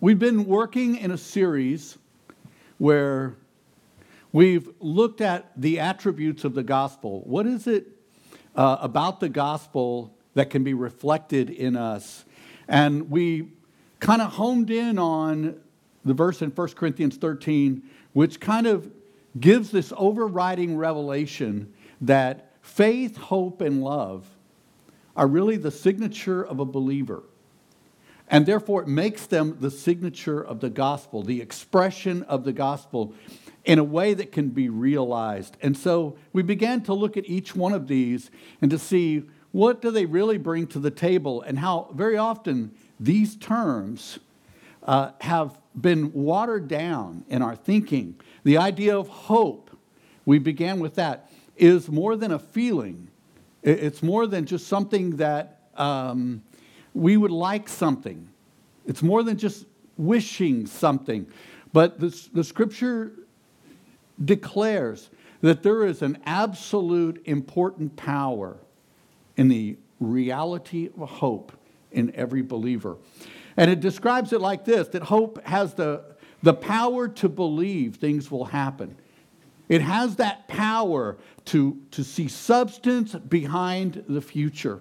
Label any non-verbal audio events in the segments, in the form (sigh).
We've been working in a series where we've looked at the attributes of the gospel. What is it uh, about the gospel that can be reflected in us? And we kind of homed in on the verse in 1 Corinthians 13, which kind of gives this overriding revelation that faith, hope, and love are really the signature of a believer. And therefore, it makes them the signature of the gospel, the expression of the gospel in a way that can be realized. And so we began to look at each one of these and to see what do they really bring to the table and how very often these terms uh, have been watered down in our thinking. The idea of hope, we began with that, is more than a feeling. It's more than just something that um, we would like something. It's more than just wishing something. But the, the scripture declares that there is an absolute important power in the reality of hope in every believer. And it describes it like this that hope has the, the power to believe things will happen. It has that power to, to see substance behind the future.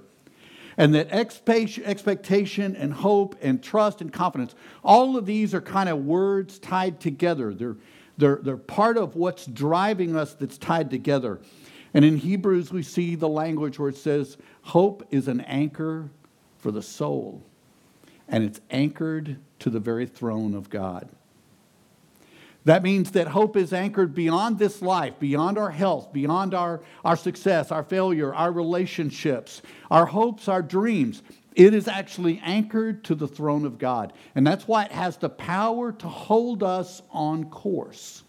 And that expectation and hope and trust and confidence, all of these are kind of words tied together. They're, they're, they're part of what's driving us that's tied together. And in Hebrews, we see the language where it says, Hope is an anchor for the soul, and it's anchored to the very throne of God. That means that hope is anchored beyond this life, beyond our health, beyond our, our success, our failure, our relationships, our hopes, our dreams. It is actually anchored to the throne of God. And that's why it has the power to hold us on course.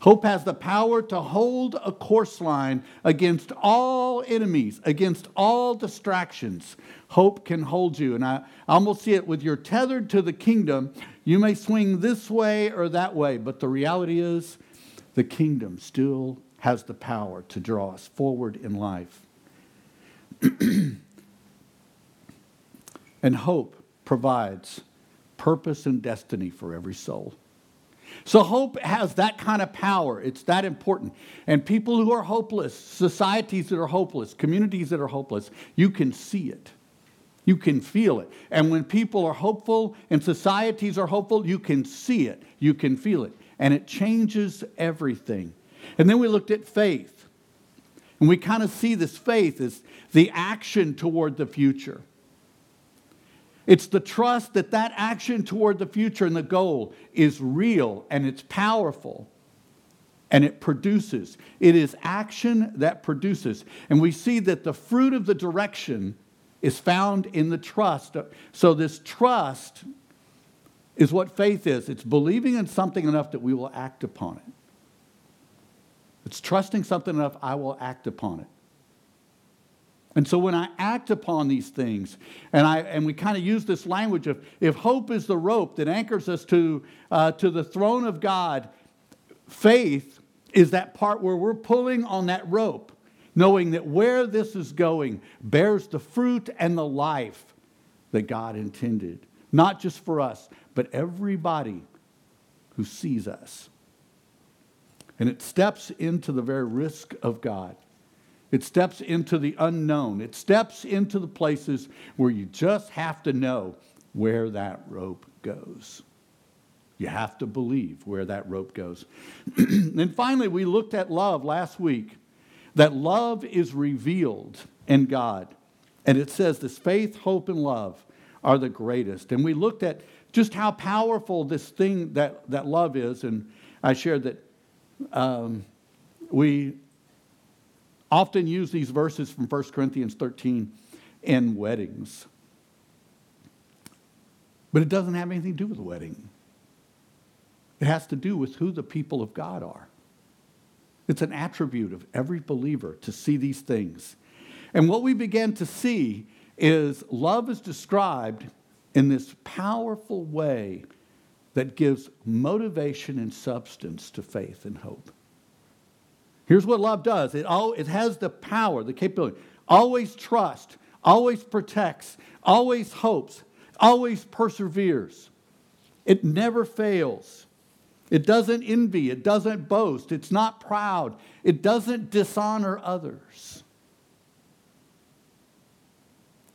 Hope has the power to hold a course line against all enemies, against all distractions. Hope can hold you. And I almost see it with you're tethered to the kingdom. You may swing this way or that way, but the reality is the kingdom still has the power to draw us forward in life. (clears throat) and hope provides purpose and destiny for every soul. So hope has that kind of power. It's that important. And people who are hopeless, societies that are hopeless, communities that are hopeless, you can see it. You can feel it. And when people are hopeful and societies are hopeful, you can see it. You can feel it. And it changes everything. And then we looked at faith. And we kind of see this faith as the action toward the future. It's the trust that that action toward the future and the goal is real and it's powerful and it produces. It is action that produces. And we see that the fruit of the direction is found in the trust. So, this trust is what faith is it's believing in something enough that we will act upon it. It's trusting something enough, I will act upon it. And so when I act upon these things, and, I, and we kind of use this language of if hope is the rope that anchors us to, uh, to the throne of God, faith is that part where we're pulling on that rope, knowing that where this is going bears the fruit and the life that God intended, not just for us, but everybody who sees us. And it steps into the very risk of God. It steps into the unknown. It steps into the places where you just have to know where that rope goes. You have to believe where that rope goes. (clears throat) and finally, we looked at love last week that love is revealed in God. And it says this faith, hope, and love are the greatest. And we looked at just how powerful this thing that, that love is. And I shared that um, we often use these verses from 1 Corinthians 13 in weddings. But it doesn't have anything to do with the wedding. It has to do with who the people of God are. It's an attribute of every believer to see these things. And what we began to see is love is described in this powerful way that gives motivation and substance to faith and hope. Here's what love does it, all, it has the power, the capability. Always trust, always protects, always hopes, always perseveres. It never fails. It doesn't envy. It doesn't boast. It's not proud. It doesn't dishonor others.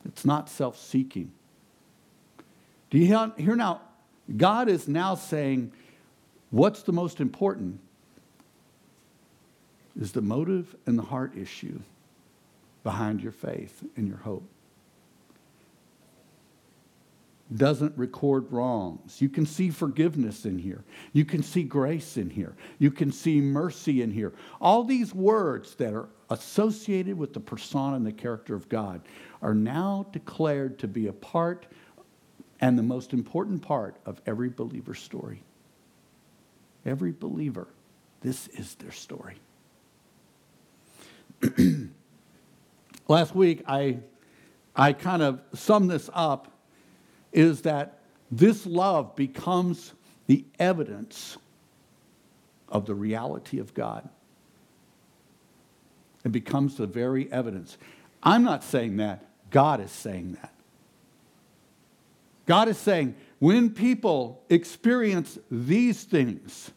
It's not self seeking. Do you hear now? God is now saying, what's the most important? Is the motive and the heart issue behind your faith and your hope. Doesn't record wrongs. You can see forgiveness in here. You can see grace in here. You can see mercy in here. All these words that are associated with the persona and the character of God are now declared to be a part and the most important part of every believer's story. Every believer, this is their story. (clears throat) Last week, I, I kind of summed this up is that this love becomes the evidence of the reality of God. It becomes the very evidence. I'm not saying that, God is saying that. God is saying when people experience these things,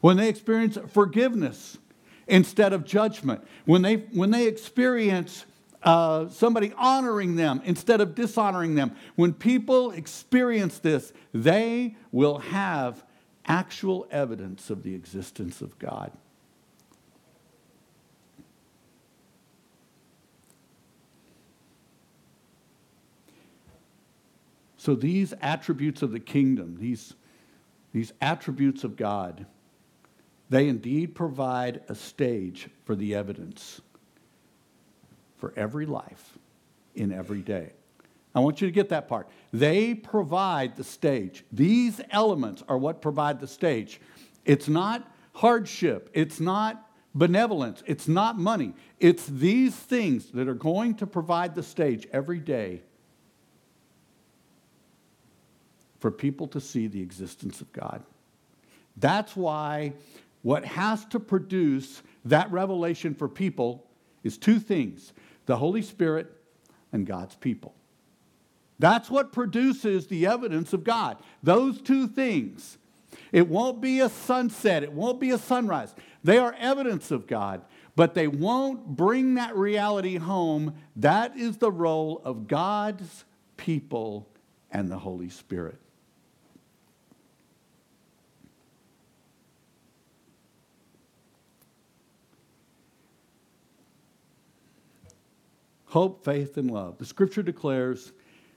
when they experience forgiveness, instead of judgment. When they, when they experience uh, somebody honoring them instead of dishonoring them, when people experience this, they will have actual evidence of the existence of God. So, these attributes of the kingdom, these, these attributes of God, they indeed provide a stage for the evidence for every life in every day. I want you to get that part. They provide the stage. These elements are what provide the stage. It's not hardship, it's not benevolence, it's not money. It's these things that are going to provide the stage every day for people to see the existence of God. That's why what has to produce that revelation for people is two things the Holy Spirit and God's people. That's what produces the evidence of God. Those two things. It won't be a sunset, it won't be a sunrise. They are evidence of God, but they won't bring that reality home. That is the role of God's people and the Holy Spirit. Hope, faith, and love. The scripture declares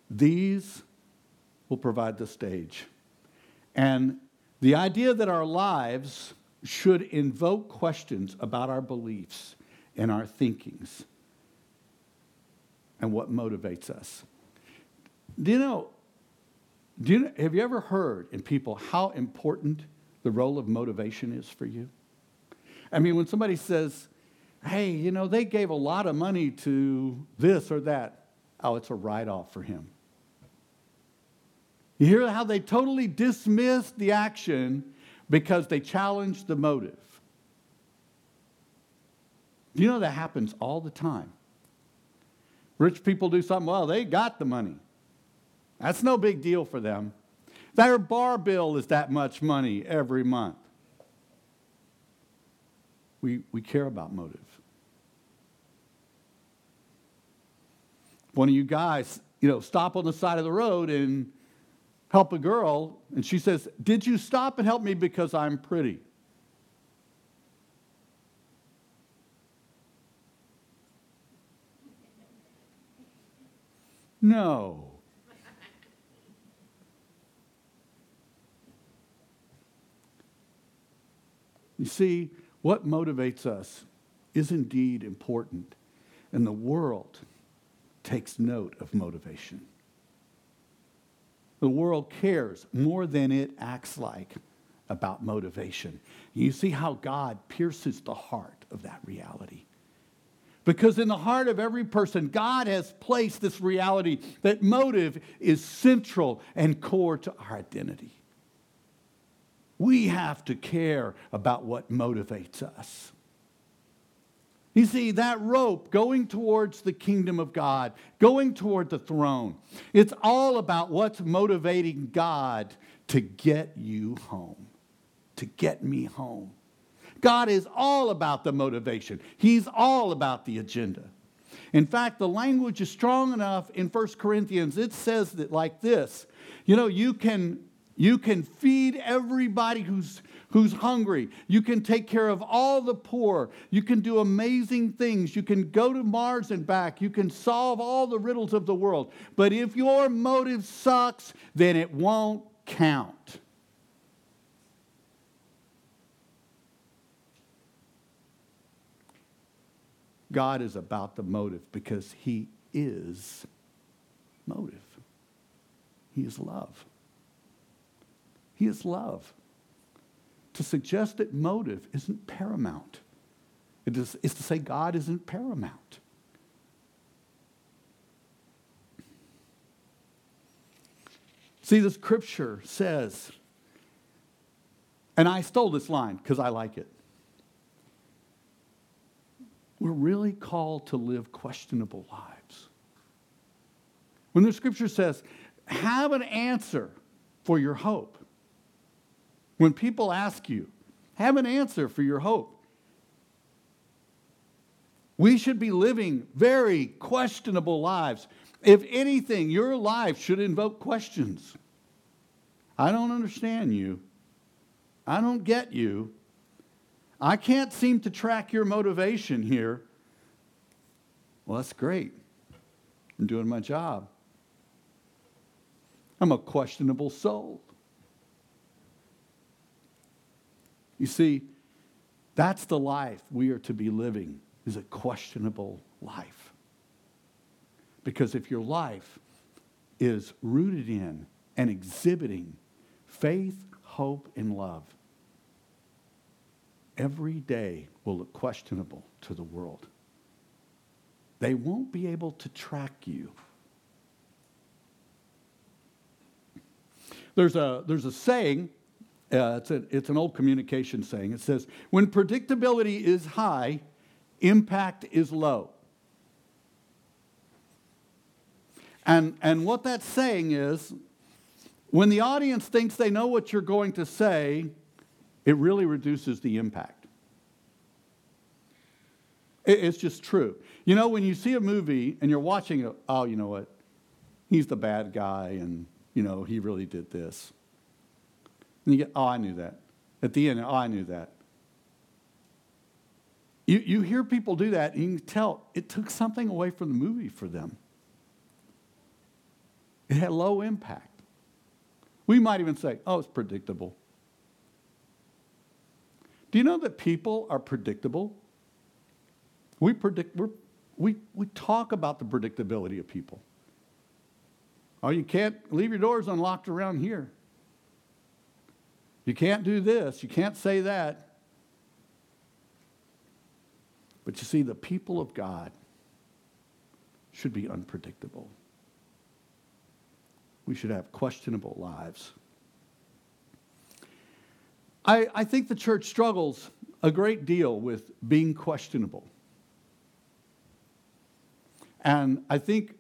these will provide the stage. And the idea that our lives should invoke questions about our beliefs and our thinkings and what motivates us. Do you know, do you know, have you ever heard in people how important the role of motivation is for you? I mean, when somebody says, hey, you know, they gave a lot of money to this or that. Oh, it's a write off for him. You hear how they totally dismissed the action because they challenged the motive. You know that happens all the time. Rich people do something, well, they got the money. That's no big deal for them. Their bar bill is that much money every month. We, we care about motive. One of you guys, you know, stop on the side of the road and help a girl, and she says, Did you stop and help me because I'm pretty? No. You see, what motivates us is indeed important. And the world takes note of motivation. The world cares more than it acts like about motivation. You see how God pierces the heart of that reality. Because in the heart of every person, God has placed this reality that motive is central and core to our identity. We have to care about what motivates us. You see, that rope going towards the kingdom of God, going toward the throne, it's all about what's motivating God to get you home, to get me home. God is all about the motivation, He's all about the agenda. In fact, the language is strong enough in 1 Corinthians, it says that like this you know, you can, you can feed everybody who's who's hungry. You can take care of all the poor. You can do amazing things. You can go to Mars and back. You can solve all the riddles of the world. But if your motive sucks, then it won't count. God is about the motive because He is motive. He is love. He is love to suggest that motive isn't paramount. It is, to say God isn't paramount. See, the scripture says, and I stole this line because I like it. We're really called to live questionable lives. When the scripture says, have an answer for your hope, when people ask you, have an answer for your hope. We should be living very questionable lives. If anything, your life should invoke questions. I don't understand you. I don't get you. I can't seem to track your motivation here. Well, that's great. I'm doing my job. I'm a questionable soul. You see, that's the life we are to be living, is a questionable life. Because if your life is rooted in and exhibiting faith, hope, and love, every day will look questionable to the world. They won't be able to track you. There's a, there's a saying uh, it's, a, it's an old communication saying. It says, when predictability is high, impact is low. And, and what that's saying is, when the audience thinks they know what you're going to say, it really reduces the impact. It, it's just true. You know, when you see a movie and you're watching it, oh, you know what? He's the bad guy, and, you know, he really did this. And you get, oh, I knew that. At the end, oh, I knew that. You, you hear people do that, and you can tell it took something away from the movie for them. It had low impact. We might even say, oh, it's predictable. Do you know that people are predictable? We predict, we we, we talk about the predictability of people. Oh, you can't leave your doors unlocked around here. You can't do this, you can't say that. But you see, the people of God should be unpredictable. We should have questionable lives. I, I think the church struggles a great deal with being questionable. And I think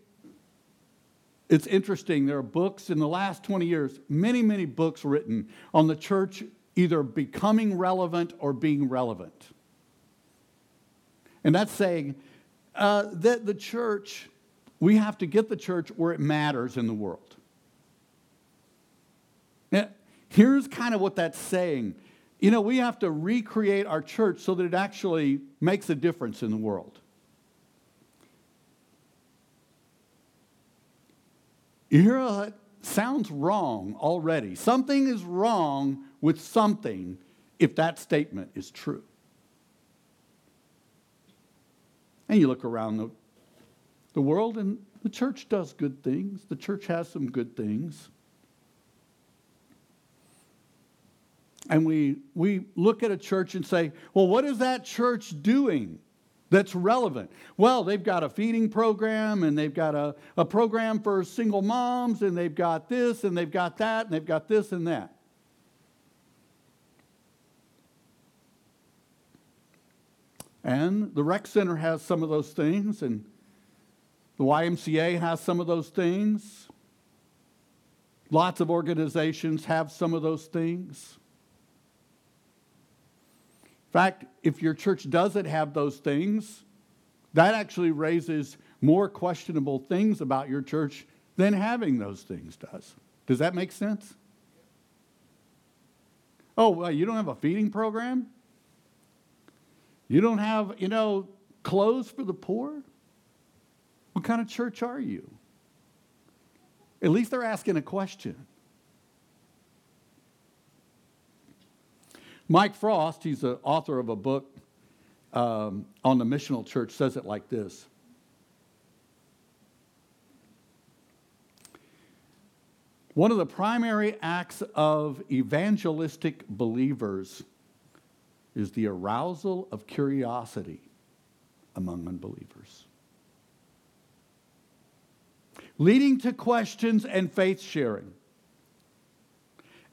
it's interesting. There are books in the last 20 years, many, many books written on the church either becoming relevant or being relevant. And that's saying uh, that the church, we have to get the church where it matters in the world. Now, here's kind of what that's saying. You know, we have to recreate our church so that it actually makes a difference in the world. You hear that? Sounds wrong already. Something is wrong with something if that statement is true. And you look around the, the world, and the church does good things. The church has some good things. And we, we look at a church and say, well, what is that church doing? That's relevant. Well, they've got a feeding program and they've got a, a program for single moms and they've got this and they've got that and they've got this and that. And the rec center has some of those things, and the YMCA has some of those things. Lots of organizations have some of those things. In fact, if your church doesn't have those things, that actually raises more questionable things about your church than having those things does. Does that make sense? Oh, well, you don't have a feeding program? You don't have, you know, clothes for the poor? What kind of church are you? At least they're asking a question. Mike Frost, he's the author of a book um, on the missional church, says it like this One of the primary acts of evangelistic believers is the arousal of curiosity among unbelievers, leading to questions and faith sharing.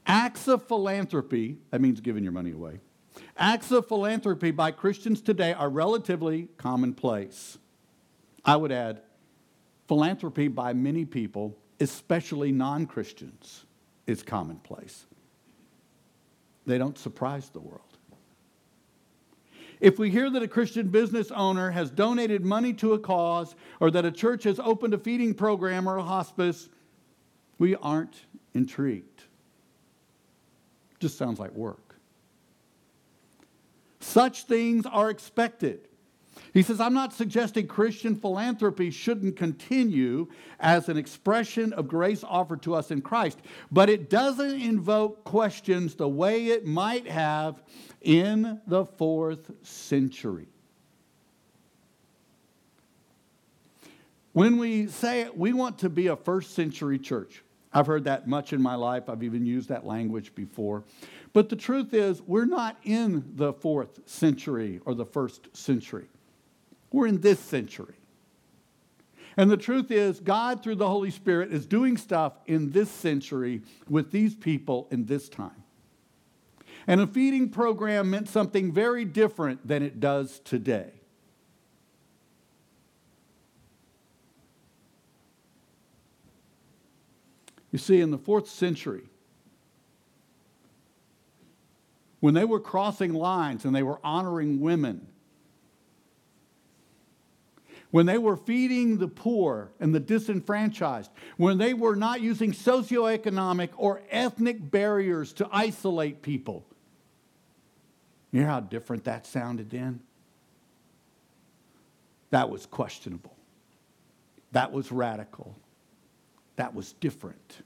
Acts of philanthropy, that means giving your money away. Acts of philanthropy by Christians today are relatively commonplace. I would add, philanthropy by many people, especially non Christians, is commonplace. They don't surprise the world. If we hear that a Christian business owner has donated money to a cause or that a church has opened a feeding program or a hospice, we aren't intrigued. Just sounds like work. Such things are expected. He says, I'm not suggesting Christian philanthropy shouldn't continue as an expression of grace offered to us in Christ, but it doesn't invoke questions the way it might have in the fourth century. When we say we want to be a first century church, I've heard that much in my life. I've even used that language before. But the truth is, we're not in the fourth century or the first century. We're in this century. And the truth is, God, through the Holy Spirit, is doing stuff in this century with these people in this time. And a feeding program meant something very different than it does today. You see, in the fourth century, when they were crossing lines and they were honoring women, when they were feeding the poor and the disenfranchised, when they were not using socioeconomic or ethnic barriers to isolate people. You know how different that sounded then? That was questionable. That was radical that was different.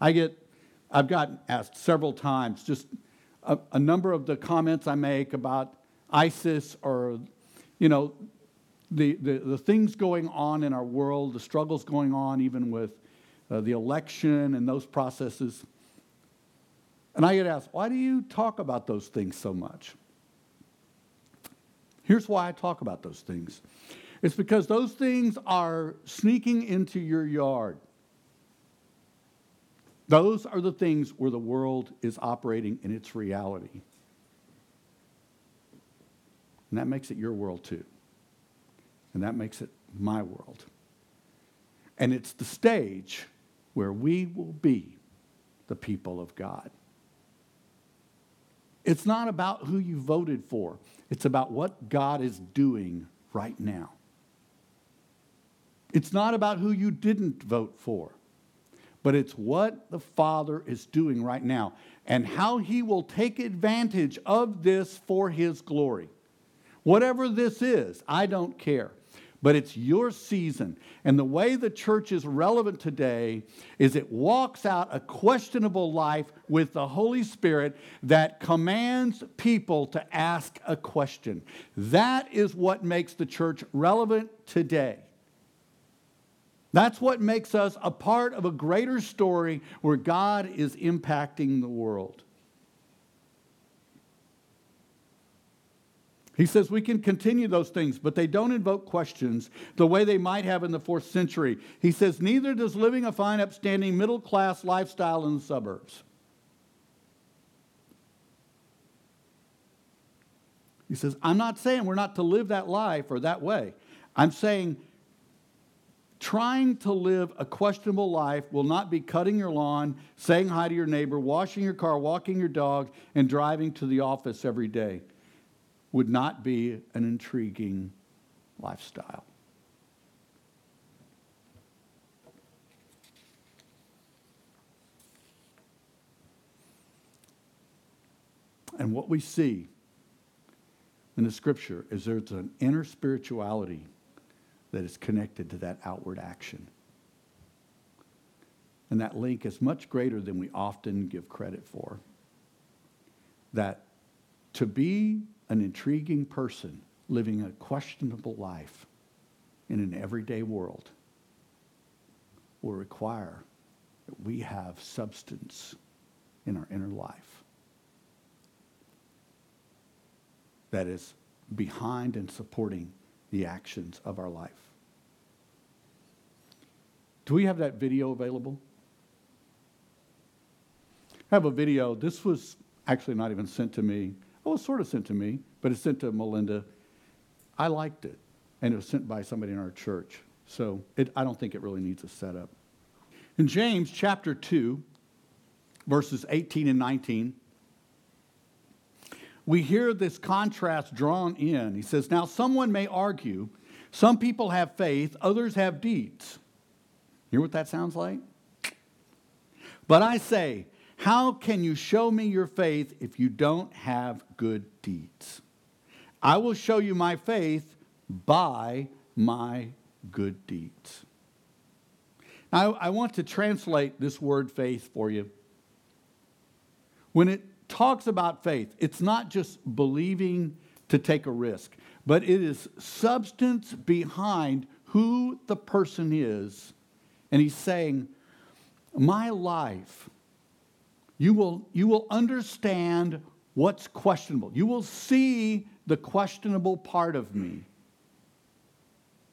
I get, I've gotten asked several times just a, a number of the comments I make about ISIS or, you know, the, the, the things going on in our world, the struggles going on even with uh, the election and those processes. And I get asked, why do you talk about those things so much? Here's why I talk about those things it's because those things are sneaking into your yard. Those are the things where the world is operating in its reality. And that makes it your world too. And that makes it my world. And it's the stage where we will be the people of God. It's not about who you voted for, it's about what God is doing right now. It's not about who you didn't vote for, but it's what the Father is doing right now and how He will take advantage of this for His glory. Whatever this is, I don't care. But it's your season. And the way the church is relevant today is it walks out a questionable life with the Holy Spirit that commands people to ask a question. That is what makes the church relevant today. That's what makes us a part of a greater story where God is impacting the world. He says we can continue those things, but they don't invoke questions the way they might have in the fourth century. He says, neither does living a fine, upstanding, middle class lifestyle in the suburbs. He says, I'm not saying we're not to live that life or that way. I'm saying trying to live a questionable life will not be cutting your lawn, saying hi to your neighbor, washing your car, walking your dog, and driving to the office every day. Would not be an intriguing lifestyle. And what we see in the scripture is there's an inner spirituality that is connected to that outward action. And that link is much greater than we often give credit for. That to be an intriguing person living a questionable life in an everyday world will require that we have substance in our inner life that is behind and supporting the actions of our life. Do we have that video available? I have a video. This was actually not even sent to me. It was sort of sent to me, but it's sent to Melinda. I liked it, and it was sent by somebody in our church. So it, I don't think it really needs a setup. In James chapter 2, verses 18 and 19, we hear this contrast drawn in. He says, Now someone may argue, some people have faith, others have deeds. Hear what that sounds like? But I say, how can you show me your faith if you don't have good deeds? I will show you my faith by my good deeds. Now, I want to translate this word faith for you. When it talks about faith, it's not just believing to take a risk, but it is substance behind who the person is. And he's saying, My life, you will, you will understand what's questionable. You will see the questionable part of me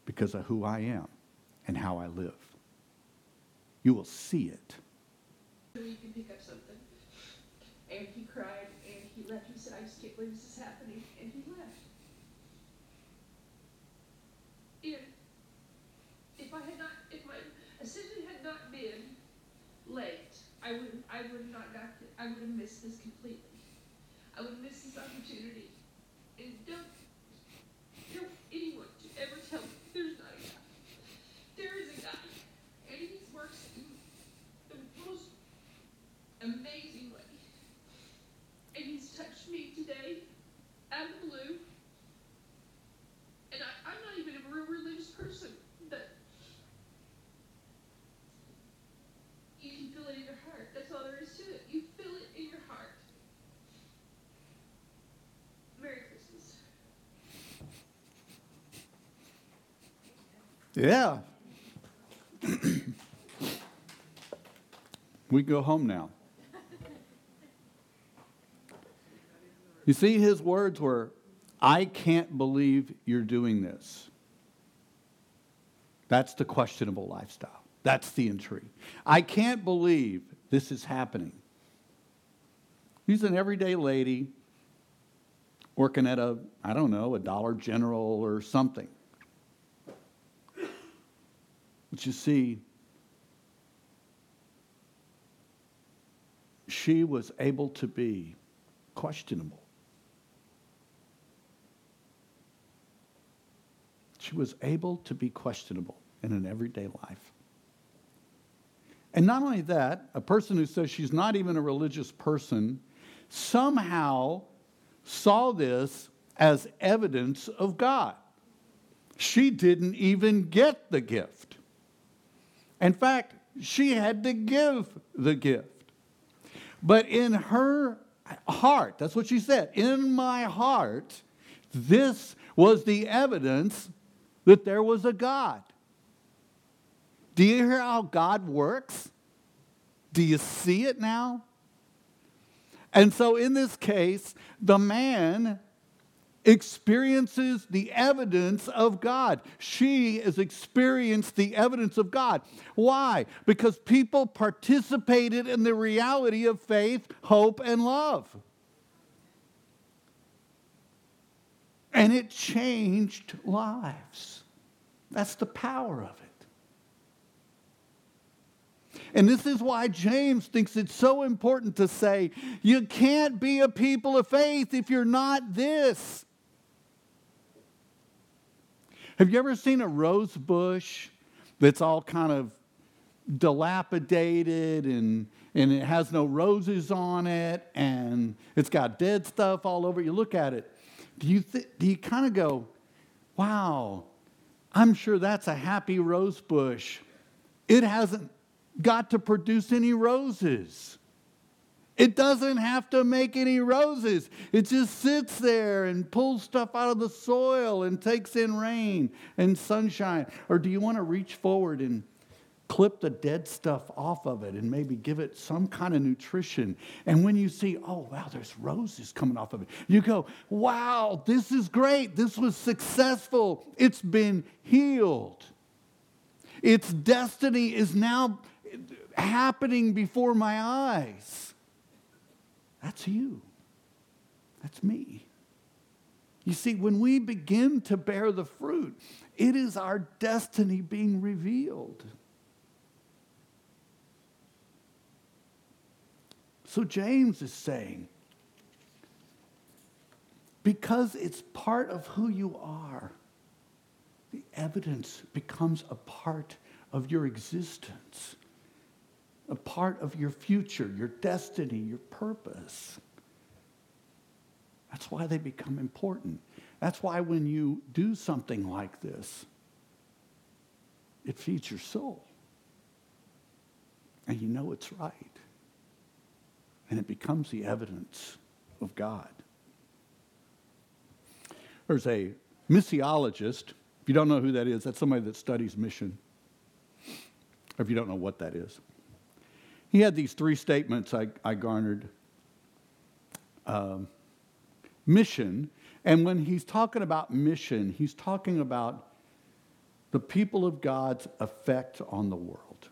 because of who I am and how I live. You will see it. So You can pick up something and he cried and he left. He said, I just can't believe this is happening. And he left. And if I had not, if my assistant had not been late, I would I would have not got to, I would have missed this completely. I would have missed this opportunity. And don't don't anyone to ever tell me there's not a God. There is a God. And he works in the most amazing way and he's touched me today out of the blue. And I, I'm not even a real religious person, but you can feel it in your heart. That's all there is to it. You feel it in your heart. Merry Christmas. Yeah. (clears throat) we go home now. You see, his words were, I can't believe you're doing this. That's the questionable lifestyle. That's the intrigue. I can't believe this is happening. He's an everyday lady working at a, I don't know, a Dollar General or something. But you see, she was able to be questionable. She was able to be questionable in an everyday life. And not only that, a person who says she's not even a religious person somehow saw this as evidence of God. She didn't even get the gift. In fact, she had to give the gift. But in her heart, that's what she said, in my heart, this was the evidence that there was a God. Do you hear how God works? Do you see it now? And so, in this case, the man experiences the evidence of God. She has experienced the evidence of God. Why? Because people participated in the reality of faith, hope, and love. And it changed lives. That's the power of it. And this is why James thinks it's so important to say, you can't be a people of faith if you're not this. Have you ever seen a rose bush that's all kind of dilapidated and, and it has no roses on it and it's got dead stuff all over? You look at it. Do you, th- do you kind of go, wow, I'm sure that's a happy rose bush. It hasn't got to produce any roses. It doesn't have to make any roses. It just sits there and pulls stuff out of the soil and takes in rain and sunshine. Or do you want to reach forward and clip the dead stuff off of it and maybe give it some kind of nutrition? And when you see, oh, wow, there's roses coming off of it, you go, wow, this is great. This was successful. It's been healed. Its destiny is now happening before my eyes. That's you. That's me. You see, when we begin to bear the fruit, it is our destiny being revealed. So James is saying, because it's part of who you are, the evidence becomes a part of your existence a part of your future, your destiny, your purpose. That's why they become important. That's why when you do something like this, it feeds your soul. And you know it's right. And it becomes the evidence of God. There's a missiologist. If you don't know who that is, that's somebody that studies mission. Or if you don't know what that is. He had these three statements I, I garnered. Um, mission, and when he's talking about mission, he's talking about the people of God's effect on the world.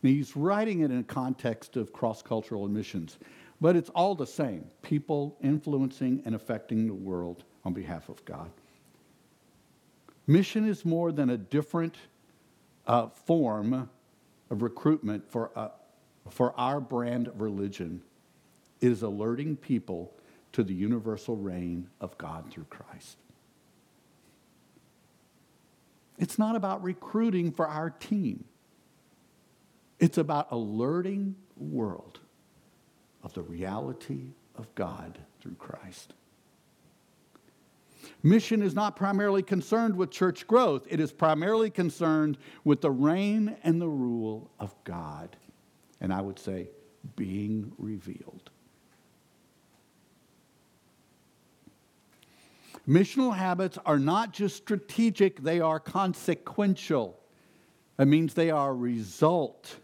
He's writing it in a context of cross cultural missions, but it's all the same people influencing and affecting the world on behalf of God. Mission is more than a different uh, form of recruitment for, uh, for our brand of religion is alerting people to the universal reign of God through Christ. It's not about recruiting for our team. It's about alerting the world of the reality of God through Christ. Mission is not primarily concerned with church growth, it is primarily concerned with the reign and the rule of God. And I would say, being revealed. Missional habits are not just strategic, they are consequential. That means they are a result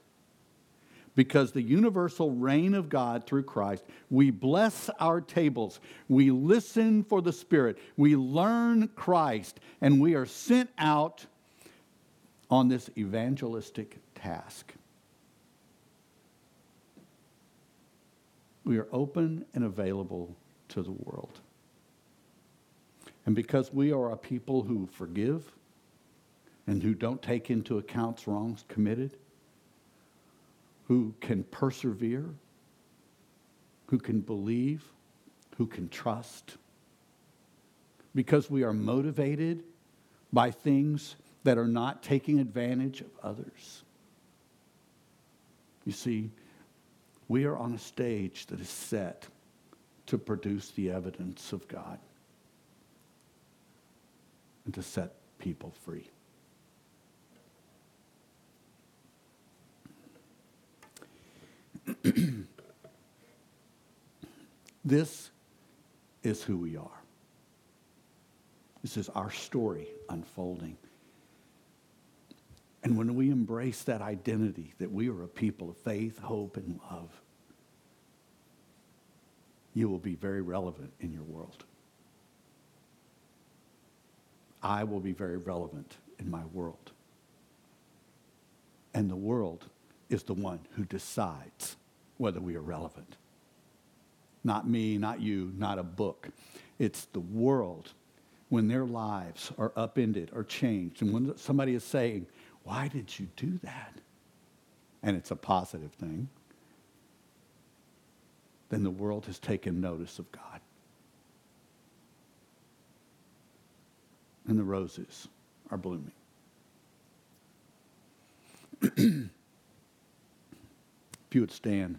because the universal reign of God through Christ, we bless our tables, we listen for the Spirit, we learn Christ, and we are sent out on this evangelistic task. We are open and available to the world. And because we are a people who forgive and who don't take into account wrongs committed, who can persevere, who can believe, who can trust. Because we are motivated by things that are not taking advantage of others. You see, we are on a stage that is set to produce the evidence of God and to set people free. (clears throat) this is who we are. This is our story unfolding. And when we embrace that identity that we are a people of faith, hope, and love, you will be very relevant in your world. I will be very relevant in my world. And the world is the one who decides whether we are relevant. Not me, not you, not a book. It's the world when their lives are upended or changed, and when somebody is saying, Why did you do that? And it's a positive thing, then the world has taken notice of God. And the roses are blooming. (clears throat) if you would stand.